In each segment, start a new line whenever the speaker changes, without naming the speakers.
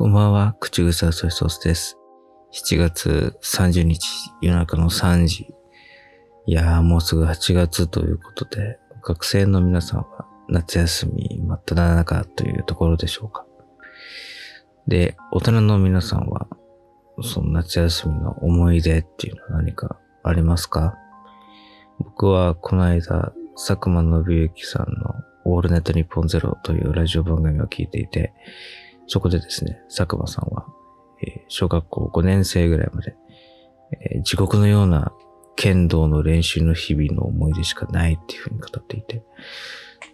こんばんは、口草ソイソースです。7月30日、夜中の3時。いやー、もうすぐ8月ということで、学生の皆さんは夏休み真っ只中というところでしょうか。で、大人の皆さんは、その夏休みの思い出っていうのは何かありますか？僕はこの間、佐久間信之さんのオールネットニッポンゼロというラジオ番組を聞いていて、そこでですね、佐久間さんは、えー小学校5年生ぐらいまで、えー地獄のような剣道の練習の日々の思い出しかないっていうふうに語っていて、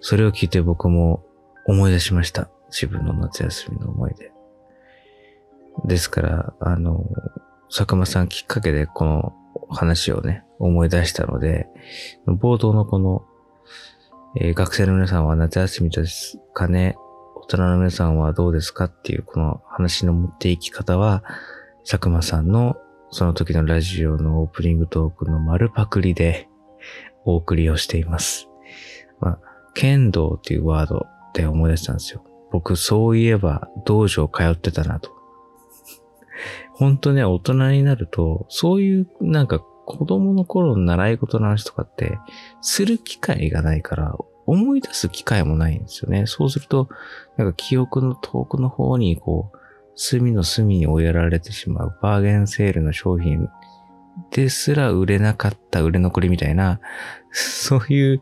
それを聞いて僕も思い出しました。自分の夏休みの思い出。ですから、あの、佐久間さんきっかけでこの話をね、思い出したので、冒頭のこの、えー学生の皆さんは夏休みですかね大人の皆さんはどうですかっていうこの話の持っていき方は、佐久間さんのその時のラジオのオープニングトークの丸パクリでお送りをしています。まあ、剣道っていうワードで思い出したんですよ。僕そういえば道場通ってたなと。本当ね、大人になると、そういうなんか子供の頃の習い事の話とかって、する機会がないから、思い出す機会もないんですよね。そうすると、なんか記憶の遠くの方に、こう、隅の隅に追いやられてしまうバーゲンセールの商品ですら売れなかった売れ残りみたいな、そういう、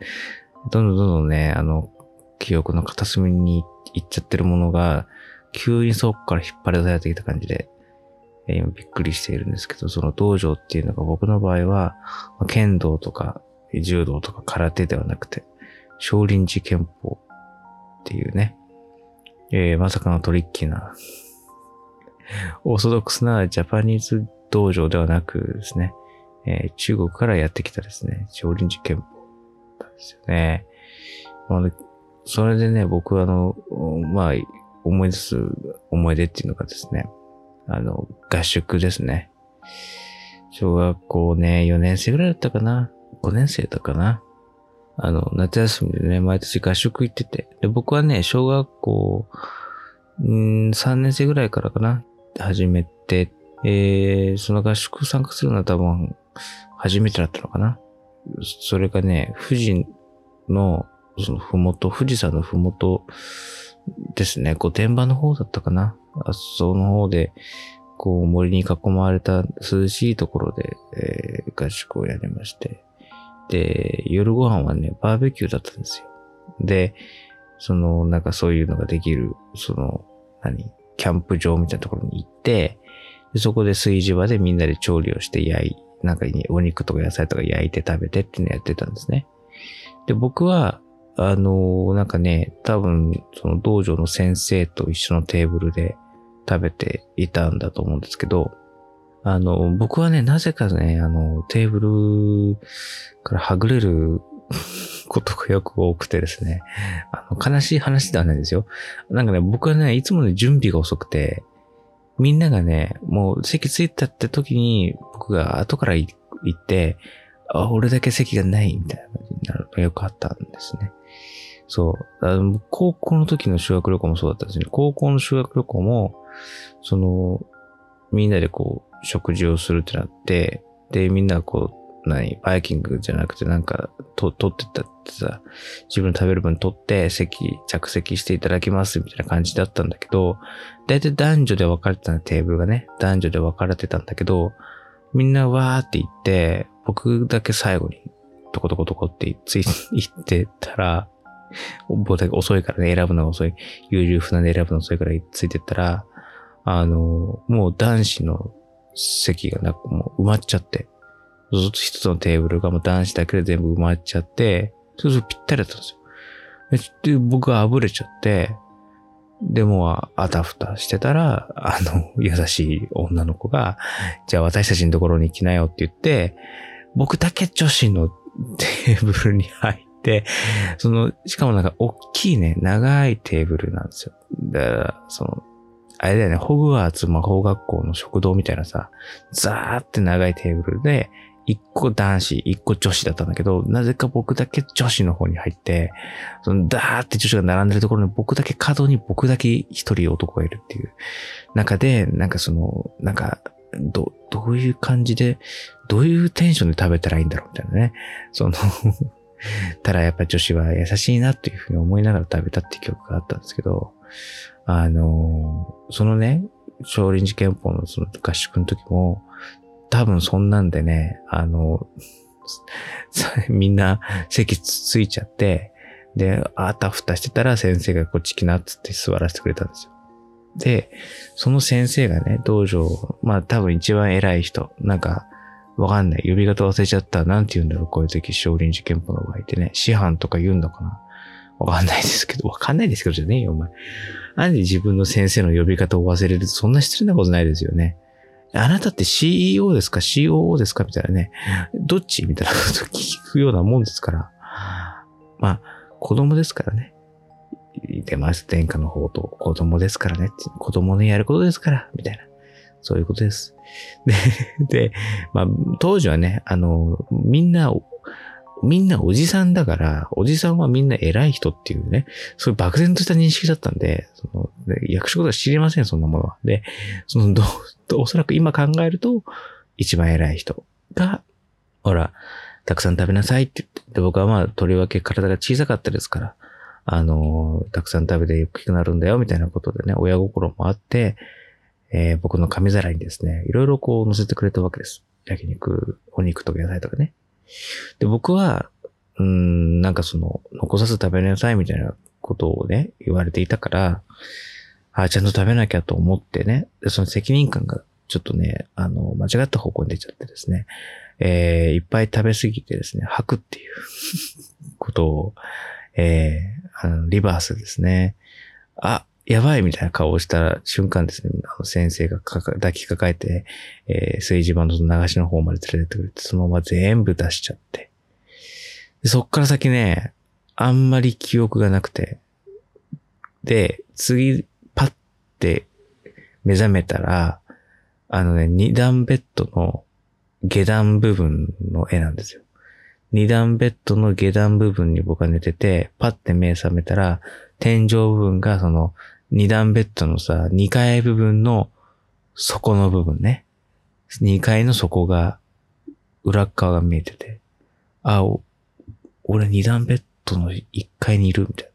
どんどんどんどんね、あの、記憶の片隅に行っちゃってるものが、急にそこから引っ張り出されてきた感じで、今びっくりしているんですけど、その道場っていうのが僕の場合は、剣道とか柔道とか空手ではなくて、少林寺拳法っていうね、えーまさかのトリッキーな、オーソドックスなジャパニーズ道場ではなくですね、えー中国からやってきたですね、少林寺拳法なんですよね。まあそれでね、僕はあの、まあ、思い出す思い出っていうのがですね、あの、合宿ですね。小学校ね、4年生ぐらいだったかな ?5 年生だったかな？あの、夏休みでね、毎年合宿行ってて。で、僕はね、小学校、うん、3年生ぐらいからかな始めて、えー、その合宿参加するのは多分、初めてだったのかなそれがね、富士の、そのふもと、富士山のふもとですね、御殿場の方だったかなあその方で、こう森に囲まれた涼しいところで、えー合宿をやりまして。で、夜ご飯はね、バーベキューだったんですよ。で、その、なんかそういうのができる、その、何キャンプ場みたいなところに行って、でそこで炊事場でみんなで調理をして焼い、なんかにお肉とか野菜とか焼いて食べてっていうのやってたんですね。で、僕は、あのなんかね、多分、その道場の先生と一緒のテーブルで食べていたんだと思うんですけど、あの、僕はね、なぜかね、あの、テーブルからはぐれる ことがよく多くてですね、あの、悲しい話ではないですよ。なんかね、僕はね、いつもね、準備が遅くて、みんながね、もう席着いたって時に、僕が後から行って、あ、俺だけ席がないみたいな感じになるのがよくあったんですね。そう。あの高校の時の修学旅行もそうだったんですね。高校の修学旅行も、その、みんなでこう、食事をするってなって、で、みんなこう、何、バイキングじゃなくてなんか、と、取ってたってさ、自分の食べる分取って、席、着席していただきますみたいな感じだったんだけど、だいたい男女で分かれてた、テーブルがね。男女で分かれてたんだけど、みんなわーって言って、僕だけ最後に、トコトコトコってつい、行ってたら、僕だけ遅いからね、選ぶのが遅い。優柔不断で選ぶの遅いからついてったら、あの、もう男子の席がなく、もう埋まっちゃって、ずっと一つのテーブルがもう男子だけで全部埋まっちゃって、そうそうぴったりだったんですよ。で、僕はあぶれちゃって、でも、あたふたしてたら、あの、優しい女の子が、じゃあ私たちのところに来なよって言って、僕だけ女子のテーブルに入って、その、しかもなんか大きいね、長いテーブルなんですよ。だから、その、あれだよね、ホグワーツ魔法学校の食堂みたいなさ、ザーって長いテーブルで、一個男子、一個女子だったんだけど、なぜか僕だけ女子の方に入って、そのダーって女子が並んでるところに僕だけ角に僕だけ一人男がいるっていう中で、なんかその、なんか、ど、どういう感じで、どういうテンションで食べたらいいんだろうみたいなね。そのただやっぱ女子は優しいなっていうふうに思いながら食べたっていう記憶があったんですけど、あの、そのね、少林寺拳法のその合宿の時も、多分そんなんでね、あの、みんな席ついちゃって、で、あたふたしてたら先生がこっち来なっつって座らせてくれたんですよ。で、その先生がね、道場、まあ多分一番偉い人、なんか、わかんない。呼び方忘れちゃった。なんて言うんだろう、こういう時、少林寺拳法の場合ってね。師範とか言うんだかな。わかんないですけど、わかんないですけどじゃねえよ、お前。なんで自分の先生の呼び方を忘れるそんな失礼なことないですよね。あなたって CEO ですか ?COO ですか？みたいなね。どっちみたいなこと聞くようなもんですから。まあ、子供ですからね。出ます。天下の方と子供ですからね。子供のやることですから。みたいな。そういうことです。で、で、まあ、当時はね、あの、みんなみんなおじさんだから、おじさんはみんな偉い人っていうね、そういう漠然とした認識だったんで、その役所は知りません、そんなものは。で、そのど、おそらく今考えると、一番偉い人が、ほら、たくさん食べなさいって言って、僕はまあ、とりわけ体が小さかったですから、あの、たくさん食べて大きくなるんだよ、みたいなことでね、親心もあって、えー、僕の紙皿にですね、いろいろこう乗せてくれたわけです。焼肉、お肉とか野菜とかね。で、僕は、うん、なんかその、残さず食べなさいみたいなことをね、言われていたから、あ、ちゃんと食べなきゃと思ってね、でその責任感がちょっとね、あの、間違った方向に出ちゃってですね、えー、いっぱい食べ過ぎてですね、吐くっていう ことを、えー、あの、リバースですね。あ、やばいみたいな顔をした瞬間ですね、あの先生が抱きかかえて、えー、炊事場の流しの方まで連れてってくれて、そのまま全部出しちゃって。でそっから先ね、あんまり記憶がなくて。で、次、パッて目覚めたら、あのね、二段ベッドの下段部分の絵なんですよ。二段ベッドの下段部分に僕が寝てて、パッて目覚めたら、天井部分がその二段ベッドのさ、二階部分の底の部分ね。二階の底が、裏側が見えてて、あ、俺二段ベッドの一階にいるみたい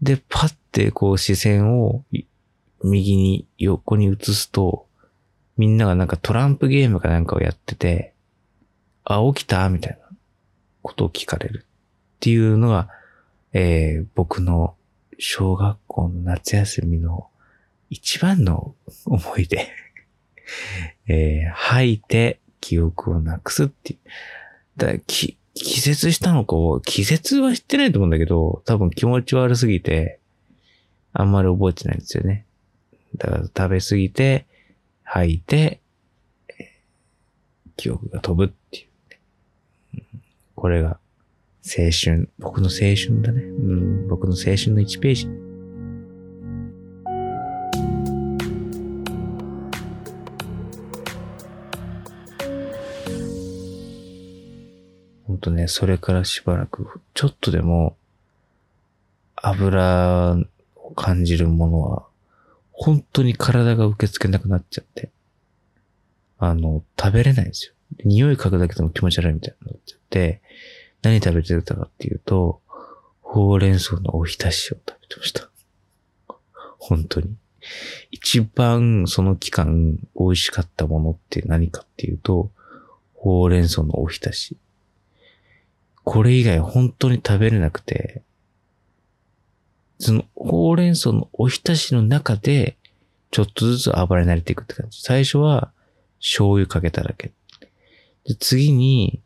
な。で、パッてこう視線を右に横に移すと、みんながなんかトランプゲームかなんかをやってて、あ、起きたみたいなことを聞かれるっていうのが、えー、僕の小学校の夏休みの一番の思い出 えー、吐いて記憶をなくすっていう。だき気絶したのかを気絶は知ってないと思うんだけど、多分気持ち悪すぎて、あんまり覚えてないんですよね。だから食べすぎて、吐いて、記憶が飛ぶっていう、これが青春。僕の青春だね。うん、僕の青春の1ページ。ほんとね、それからしばらく、ちょっとでも、油を感じるものは、本当に体が受け付けなくなっちゃって、あの、食べれないんですよ。匂い嗅ぐだけでも気持ち悪いみたいになっちゃって、何食べてたかっていうと、ほうれん草のおひたしを食べてました。本当に。一番その期間美味しかったものって何かっていうと、ほうれん草のおひたし。これ以外本当に食べれなくて、そのほうれん草のおひたしの中で、ちょっとずつ油に慣れていくって感じ。最初は醤油かけただけ。で次に、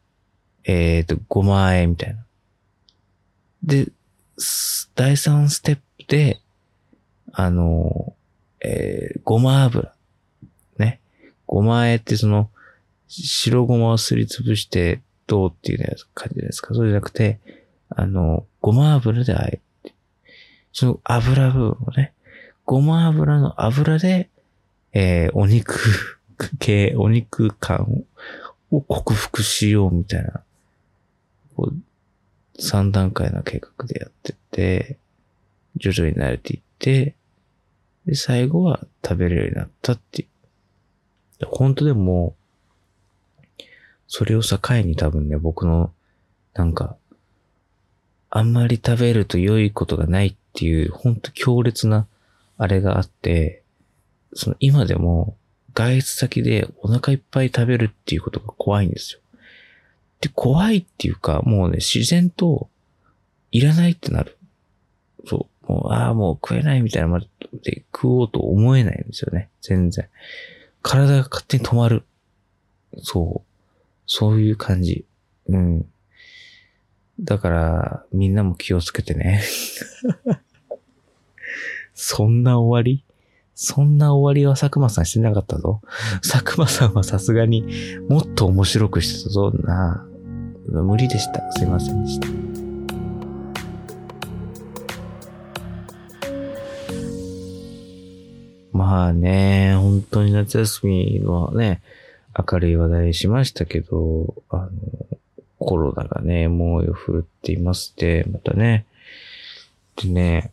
えっ、ー、と、5万円みたいな。で、第3ステップで、あの、えー、ごま油。ね。ごまえってその、白ごまをすりつぶしてどうっていう感じですかそうじゃなくて、あの、ごま油であえて。その油部分をね、ごま油の油で、えー、お肉 系、お肉感を克服しようみたいな、こう、3段階の計画でやってて、徐々に慣れていって、で、最後は食べれるようになったっていう。本当でも、それを境に多分ね、僕の、なんか、あんまり食べると良いことがないっていう、ほんと強烈なあれがあって、その今でも外出先でお腹いっぱい食べるっていうことが怖いんですよ。で、怖いっていうか、もうね、自然といらないってなる。そう。もう、ああ、もう食えないみたいなまで食おうと思えないんですよね。全然。体が勝手に止まる。そう。そういう感じ。うん。だから、みんなも気をつけてね。そんな終わり？そんな終わりは佐久間さんしてなかったぞ。佐久間さんはさすがにもっと面白くしてたぞな。無理でした。すいませんでした。まあね、本当に夏休みのね、明るい話題しましたけど、あの、コロナがね、猛威を振るっていまして、またね、でね、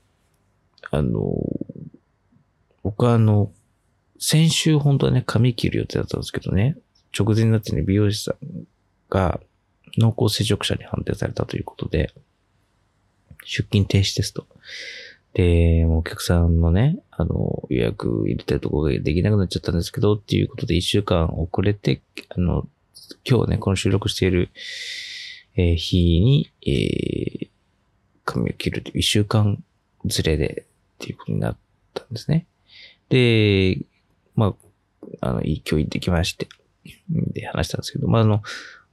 あの、僕はあの、先週本当はね、髪切る予定だったんですけどね、直前になってね、美容師さんが濃厚接触者に判定されたということで、出勤停止ですと。で、お客さんのね、あの、予約入れてるところができなくなっちゃったんですけど、っていうことで一週間遅れて、あの、今日ね、この収録している、えー、日に、えー、髪を切るという一週間ずれでっていうことになったんですね。で、まあ、あの、いい今日行ってきまして、で話したんですけど、まあ、あの、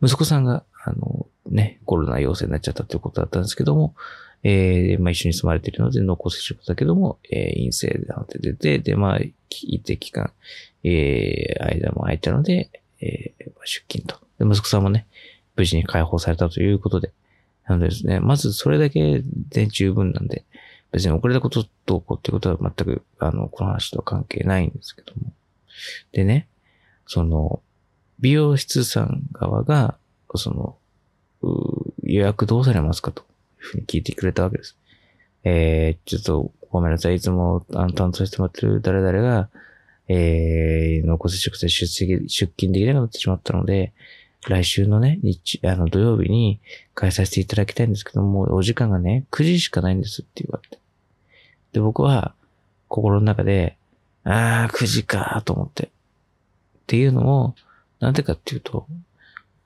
息子さんが、あの、ね、コロナ陽性になっちゃったということだったんですけども、えー、まあ、一緒に住まれているので濃厚接触だけども、えー、陰性で判定出て、で、まあ、一定期間、えー、間も空いたので、えー、出勤と。で、息子さんもね、無事に解放されたということで、なのでですね、まずそれだけで十分なんで、別に遅れたことどうこうってことは全く、あの、この話とは関係ないんですけども。でね、その、美容室さん側が、その、予約どうされますかと。ふうに聞いてくれたわけです。えー、ちょっとごめんなさい。いつもあの担当してもらってる誰々が、えー、濃厚接触で出席、出勤できなくなってしまったので、来週のね、日、あの土曜日に開催していただきたいんですけども、お時間がね、9時しかないんですって言われて。で、僕は心の中で、あー、9時かと思って。っていうのを、なんでかっていうと、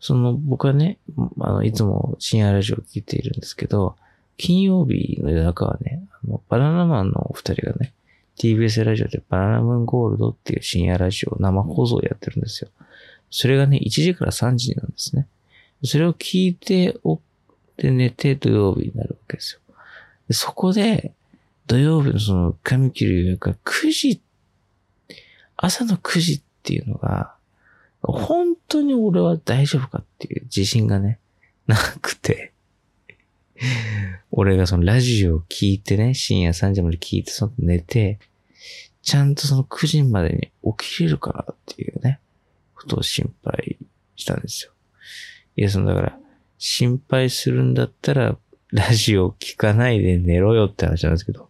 その、僕はね、あの、いつも深夜ラジオを聞いているんですけど、金曜日の夜中はね、あの、バナナマンのお二人がね、TBS ラジオでバナナムーンゴールドっていう深夜ラジオ生放送をやってるんですよ。それがね、1時から3時なんですね。それを聞いておって寝て土曜日になるわけですよ。でそこで、土曜日のその髪切る予約が9時、朝の9時っていうのが、本当に俺は大丈夫かっていう自信がね、なくて。俺がそのラジオを聞いてね、深夜3時まで聞いて、その寝て、ちゃんとその9時までに起きれるかなっていうね、ことを心配したんですよ。いや、そのだから、心配するんだったら、ラジオを聞かないで寝ろよって話なんですけど、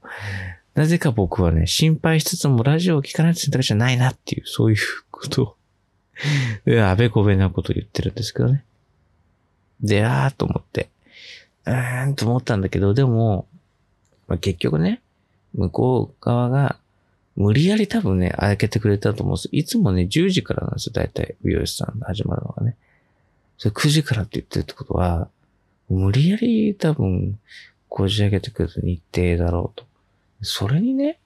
なぜか僕はね、心配しつつもラジオを聞かないと選択肢はないなっていう、そういうことをあべこべなこと言ってるんですけどね。で、あーと思って。うーんと思ったんだけど、でも、まあ、結局ね、向こう側が、無理やり多分ね、開けてくれたと思うんですいつもね、10時からなんですよ、大体、美容師さん始まるのがね。それ9時からって言ってるってことは、無理やり多分、こじ上げてくれる日程だろうと。それにね、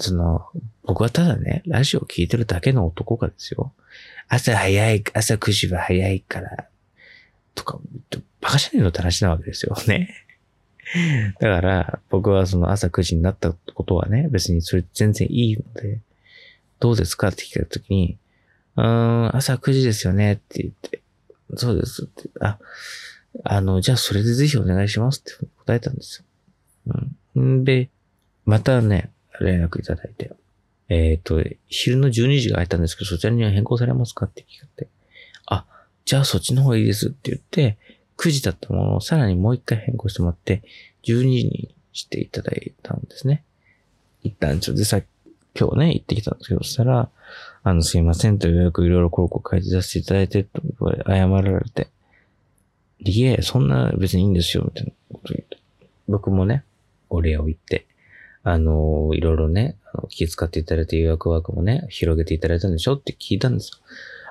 その、僕はただね、ラジオ聞いてるだけの男がですよ。朝早い、朝9時は早いから、とか、バカじゃねえのって話なわけですよ ね。だから、僕はその朝9時になったことはね、別にそれ全然いいので、どうですかって聞かれたときに、うーん、朝9時ですよねって言って、そうですって、あ、あの、じゃあそれでぜひお願いしますって答えたんですよ。うん。んで、またね、連絡いただいて、えっ、ー、と、昼の12時が空いたんですけど、そちらには変更されますかって聞かれて、あ、じゃあそっちの方がいいですって言って、9時だったものをさらにもう一回変更してもらって、12時にしていただいたんですね。一旦ちょっとさ、今日ね、行ってきたんですけど、そしたら、あの、すいませんと予約いろいろコロコロ書いて出していただいて、と謝られて、いえ、そんな別にいいんですよ、みたいなこと言って。僕もね、お礼を言って、あの、いろいろね、あの気遣っていただいて予約枠もね、広げていただいたんでしょって聞いたんですよ。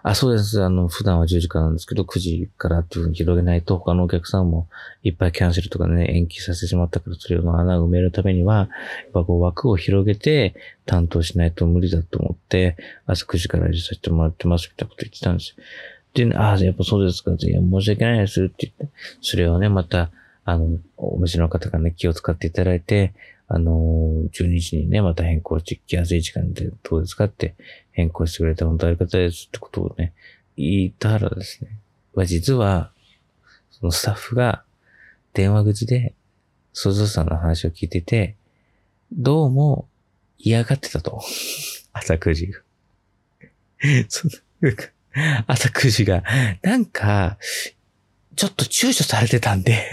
あ、そうです。あの、普段は10時からなんですけど、9時からっていうふうに広げないと、他のお客さんもいっぱいキャンセルとかね、延期させてしまったから、それの穴を埋めるためには、やっぱこう枠を広げて担当しないと無理だと思って、朝9時から入れさせてもらってますみたいなこと言ってたんですよ。で、ね、ああ、やっぱそうですか。いや、申し訳ないですって言って、それをね、また、あの、お店の方がね、気を使っていただいて、あのー、12時にね、また変更して、気安い時間でどうですかって変更してくれた本当ありがたいですってことをね、言ったらですね、まあ、実は、そのスタッフが電話口で、ソゾさんの話を聞いてて、どうも嫌がってたと。朝9時が。そ朝9時が、なんか、ちょっと躊躇されてたんで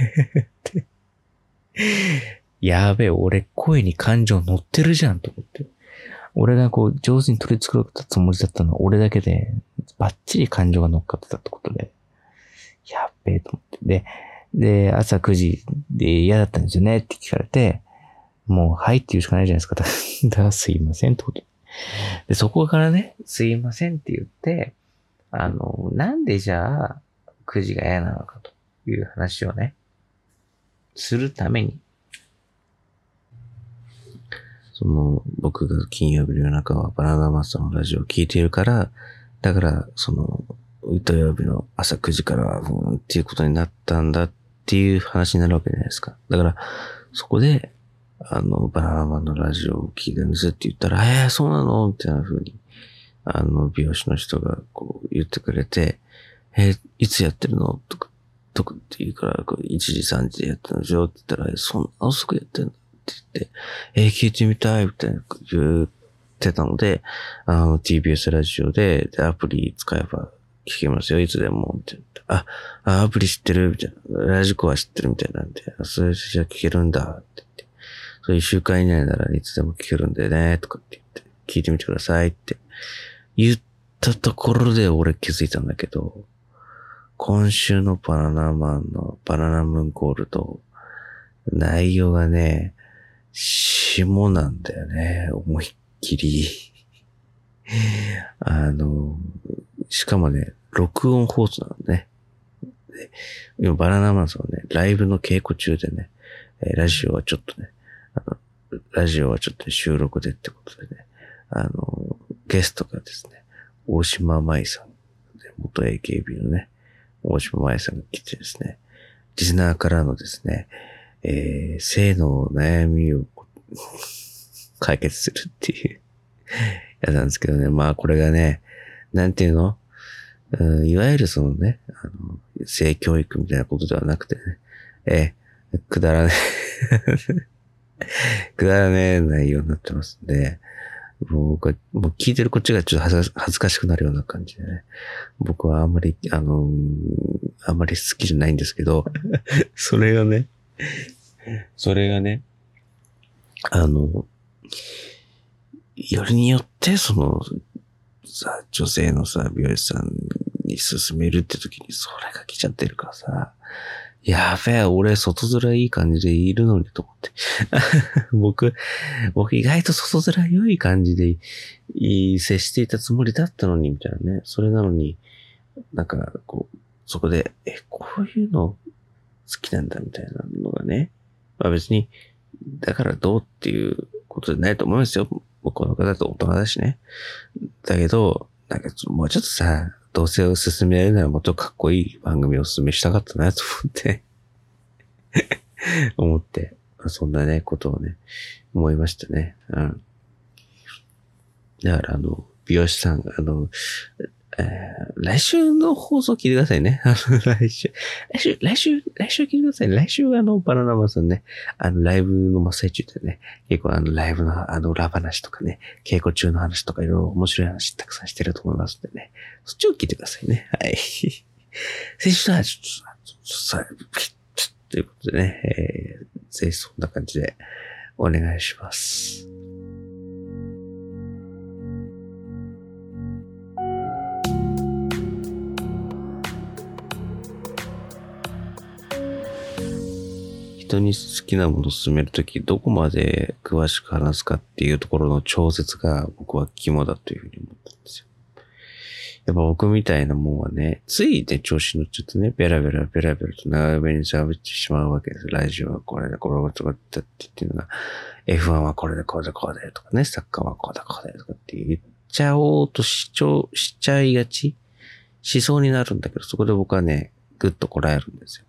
やべえ、俺声に感情乗ってるじゃんと思って。俺がこう上手に取り繕ったつもりだったのは俺だけで、バッチリ感情が乗っかってたってことで、やっべえと思って。で、で、朝9時で嫌だったんですよねって聞かれて、もう、はいって言うしかないじゃないですか。だからすいませんってこと。で、そこからね、すいませんって言って、あの、なんでじゃあ、9時が嫌なのかという話をね、するために、その、僕が金曜日の夜中はバナナマスターのラジオを聞いているから、だから、その、土曜日の朝9時からは、うん、っていうことになったんだっていう話になるわけじゃないですか。だから、そこで、あの、バナナマンのラジオを聞いてるんですって言ったら、えー、そうなのってな風に、あの、美容師の人がこう言ってくれて、えー、いつやってるの？とか、とかって言うから、1時3時でやってるんでしょ？って言ったら、そんな遅くやってんの？って言って、えー、聞いてみたいみたいな言ってたので、あの、TBS ラジオで、で、アプリ使えば聞けますよ、いつでも、って言って、あ、あ、アプリ知ってるみたいな。ラジコは知ってるみたいなんで、それじゃ聞けるんだ、って言って。それ一週間以内ならいつでも聞けるんでね、とかって言って、聞いてみてくださいって言ったところで俺気づいたんだけど、今週のバナナマンのバナナムーンコールと、内容がね、霜なんだよね。思いっきり。あの、しかもね、録音放送なのね。今、バナナマンさんはね、ライブの稽古中でね、ラジオはちょっとね、あの、ラジオはちょっと収録でってことでね、あの、ゲストがですね、大島舞さん、元 AKB のね、大島舞さんが来てですね、リスナーからのですね、えー、性の悩みを 解決するっていう。やつなんですけどね。まあこれがね、なんていうの、うん、いわゆるそのね、あの、性教育みたいなことではなくてね、えー、くだらね くだらねえ内容になってますんで、僕は、もう聞いてるこっちがちょっと恥ずかしくなるような感じでね。僕はあんまり、あのあんまり好きじゃないんですけど、それがね、それがね、あの、よりによって、その、さ、女性のさ、美容師さんに進めるって時にそれが来ちゃってるからさ、やべえ、俺外面いい感じでいるのにと思って。僕、僕意外と外面良い感じで接していたつもりだったのに、みたいなね。それなのに、なんか、こう、そこで、え、こういうの好きなんだみたいなのがね。まあ別に、だからどうっていうことじゃないと思いますよ。僕の方だと大人だしね。だけど、なんかもうちょっとさ、同性を進められるならもっとかっこいい番組をお勧めしたかったなと思って 思って、そんなね、ことをね、思いましたね。うん。だからあの、美容師さん、あの、えー、来週の放送聞いてくださいね。あの、来週、来週、来週、来週聞いてください。来週はあの、バナナマンさんね、あの、ライブの真っ最中でね、結構あの、ライブのあの、裏話とかね、稽古中の話とかいろいろ面白い話たくさんしてると思いますんでね、そっちを聞いてくださいね。はい。先週はちょっと、ちょっと、ということでね、えー、ぜひそんな感じでお願いします。人に好きなものを進めるとき、どこまで詳しく話すかっていうところの調節が僕は肝だというふうに思ったんですよ。やっぱ僕みたいなもんはね、ついね、調子乗っちゃってね、ベラベラベラベラと長めに喋ってしまうわけです。ラジオはこれで、これがとかってっていうのが、F1 はこれで、これで、これでとかね、サッカーはこうだ、こうだとかって言っちゃおうとしちょ、しちゃいがちしそうになるんだけど、そこで僕はね、ぐっとこらえるんですよ。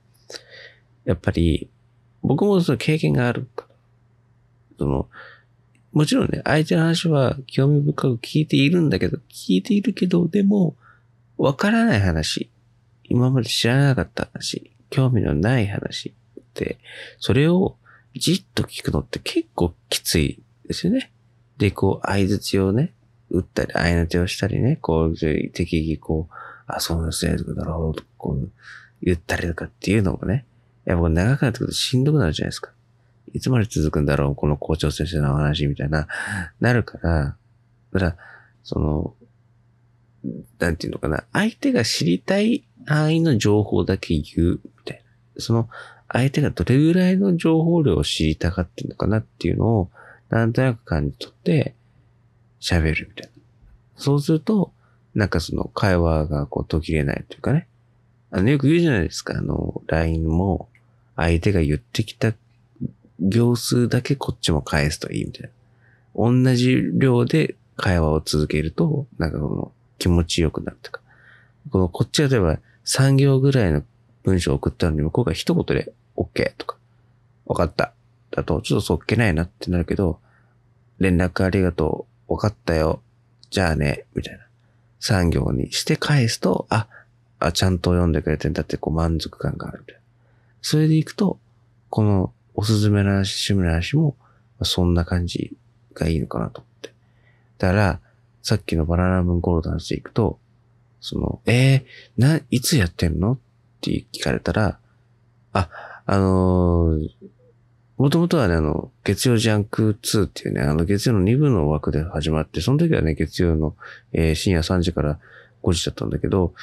やっぱり、僕もその経験があるから。その、もちろんね、相手の話は興味深く聞いているんだけど、聞いているけど、でも、わからない話、今まで知らなかった話、興味のない話って、それをじっと聞くのって結構きついですよね。で、こう、相槌をね、打ったり、相手をしたりね、こう、適宜こう、あ、そうですね、とか、なるほど、こう、言ったりとかっていうのもね、やっぱ長くなってくるとしんどくなるじゃないですか。いつまで続くんだろうこの校長先生の話みたいな、なるから、だから、その、なんていうのかな、相手が知りたい範囲の情報だけ言う、みたいな。その、相手がどれぐらいの情報量を知りたがってるのかなっていうのを、なんとなく感じ取って、喋るみたいな。そうすると、なんかその会話がこう途切れないというかね。あの、よく言うじゃないですか。あの、LINE も、相手が言ってきた行数だけこっちも返すといいみたいな。同じ量で会話を続けると、なんかこの気持ちよくなるとか。このこっちは例えば3行ぐらいの文章を送ったのに向こうが一言で OK とか、分かった。だとちょっとそっけないなってなるけど、連絡ありがとう。分かったよ。じゃあね。みたいな。3行にして返すと、あ、あ、ちゃんと読んでくれてんだってこう満足感があるみたい。それでいくと、このおすすめの話、趣味の話も、そんな感じがいいのかなと思って。だから、さっきのバナナムンゴールドの話でいくと、その、えー、な、いつやってんの？って聞かれたら、あ、あのー、もともとはね、あの、月曜ジャンク2っていうね、あの、月曜の2部の枠で始まって、その時はね、月曜の、えー、深夜3時から5時だったんだけど、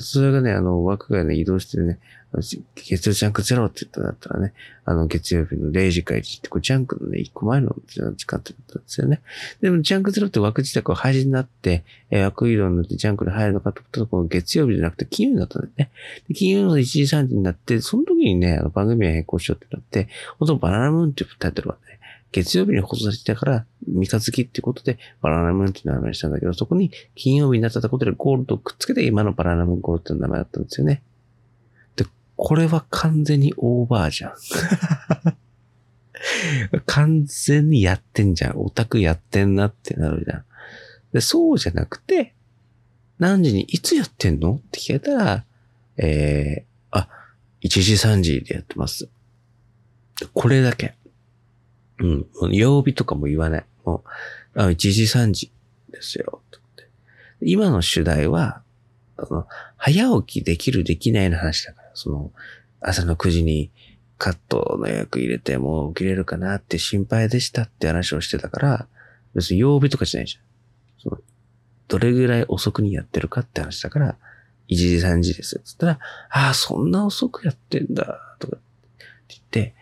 それがね、あの、枠がね、移動してね、月曜ジャンクゼロって言ったんだったらね、あの、月曜日の0時から1時って、これジャンクのね、1個前の時間って言ったんですよね。でも、ジャンクゼロって枠自体が廃止になって、えー、枠移動になってジャンクに入るのかと思ったら、この月曜日じゃなくて金曜日だったんだよね。で金曜の1時3時になって、その時にね、あの番組を変更しようってなって、本当バナナムーンっていうタイトルはね、月曜日に放送されてたから、三日月ってことで、バナナムーンっていう名前にしたんだけど、そこに金曜日になったことでゴールドをくっつけて、今のバナナムーンゴールドっていう名前だったんですよね。これは完全にオーバーじゃん。完全にやってんじゃん。オタクやってんなってなるじゃん。で、そうじゃなくて、何時にいつやってんの？って聞かれたら、えー、あ、1時3時でやってます。これだけ。うん。曜日とかも言わない。もう、あ1時3時ですよ。今の主題は、あの、早起きできるできないの話だから、その、朝の9時にカットの予約入れてもう起きれるかなって心配でしたって話をしてたから、別に曜日とかじゃないじゃん。その、どれぐらい遅くにやってるかって話だから、1時3時ですよ。つったら、ああ、そんな遅くやってんだ、とかって言って、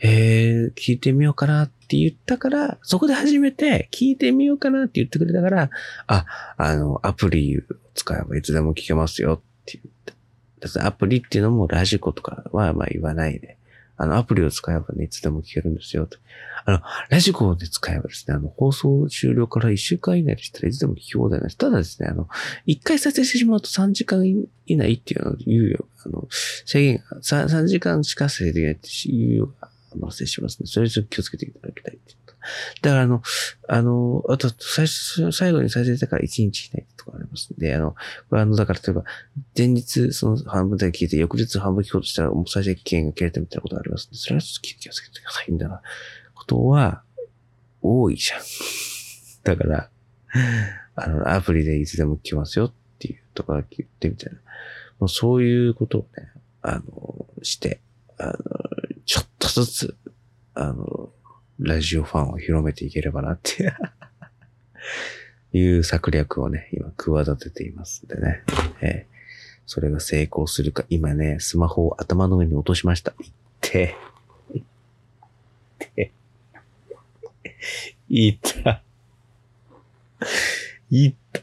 えー、聞いてみようかなって言ったから、そこで初めて聞いてみようかなって言ってくれたから、あ、あの、アプリを使えばいつでも聞けますよって言った。アプリっていうのもラジコとかはまあ言わないで、あの、アプリを使えばね、いつでも聞けるんですよ。あの、ラジコをね、使えばですね、あの、放送終了から1週間以内でしたらいつでも聞き放題なんです。ただですね、あの、1回撮影してしまうと3時間以内っていうのを言うよ。あの、制限が 3, 3時間しか制限ないって言うよ。の失礼しますね。それちょっと気をつけていただきたいだからあの、あの、あと、最初、最後に再生してから1日以内とかありますで、あの、これあの、だから例えば、前日その半分だけ聞いて、翌日半分聞こうとしたら、もう再生期限が切れたみたいなことがありますんで、それはちょっと気をつけてください、みたいなことは、多いじゃん。だから、あの、アプリでいつでも聞きますよっていうとか言ってみたいな。もうそういうことをね、あの、して、あの、ちょっとずつ、あの、ラジオファンを広めていければなって いう策略をね、今、企てていますんでね。えーそれが成功するか、今ね、スマホを頭の上に落としました。いって、いって、いった、いった、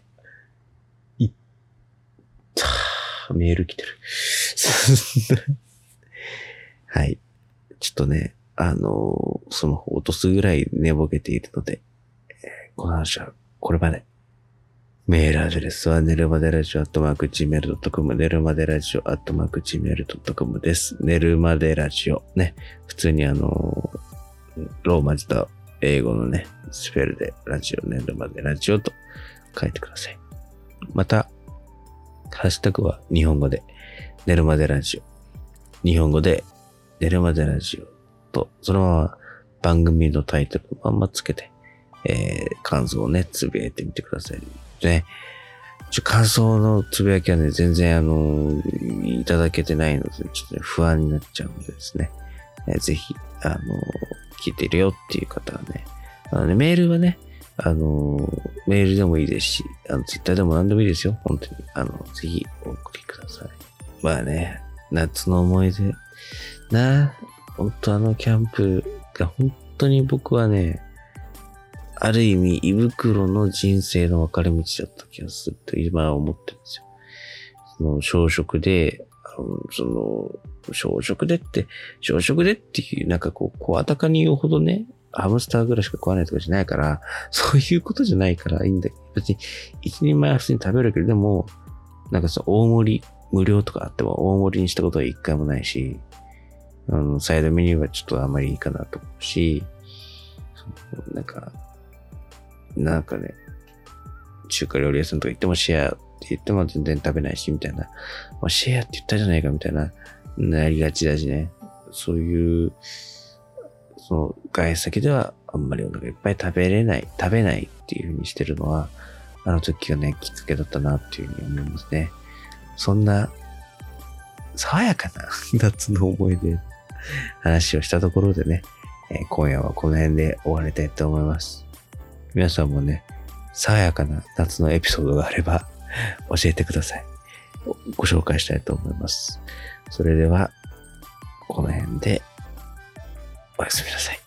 いった、メール来てる。はい。ちょっとね、あのースマホ落とすぐらい寝ぼけているので、えーこの話はこれまで。メールアドレスは、寝るまでラジオアットマーク Gmail.com、寝るまでラジオアットマーク Gmail.com です。寝るまでラジオ。ね。普通にあのローマ字と英語のね、スペルでラジオ、寝るまでラジオと書いてください。また、ハッシュタグは日本語で、寝るまでラジオ。日本語で、寝るまでラジオと、そのまま番組のタイトルのまんまつけて、えー、感想をね、つぶやいてみてください。ね。ちょ感想のつぶやきはね、全然あの、いただけてないので、ちょっとね、不安になっちゃうのでですね。えーぜひ、あの、聞いてるよっていう方はね、あのね、メールはね、あの、メールでもいいですし、あの、ツイッターでも何でもいいですよ。本当に。あの、ぜひお送りください。まあね、夏の思い出。なあ、本当あのキャンプが本当に僕はね、ある意味胃袋の人生の分かれ道だった気がすると今は思ってるんですよ。その小食で、のその、小食でって、小食でっていう、なんかこう、声高に言うほどね、ハムスターぐらいしか食わないとかじゃないから、そういうことじゃないからいいんだけど、別に一人前は普通に食べるけど、でも、なんかその大盛り、無料とかあっても大盛りにしたことは一回もないし、あの、サイドメニューはちょっとあんまりいいかなと思うし、なんか、なんかね、中華料理屋さんとか行ってもシェアって言っても全然食べないし、みたいな。まあ、シェアって言ったじゃないか、みたいな、なりがちだしね。そういう、その、外出先ではあんまりお腹いっぱい食べれない、食べないっていう風にしてるのは、あの時がね、きっかけだったなっていう風に思いますね。そんな、爽やかな 夏の思い出、話をしたところでね、えー今夜はこの辺で終わりたいと思います。皆さんもね、爽やかな夏のエピソードがあれば教えてください。ご紹介したいと思います。それでは、この辺でおやすみなさい。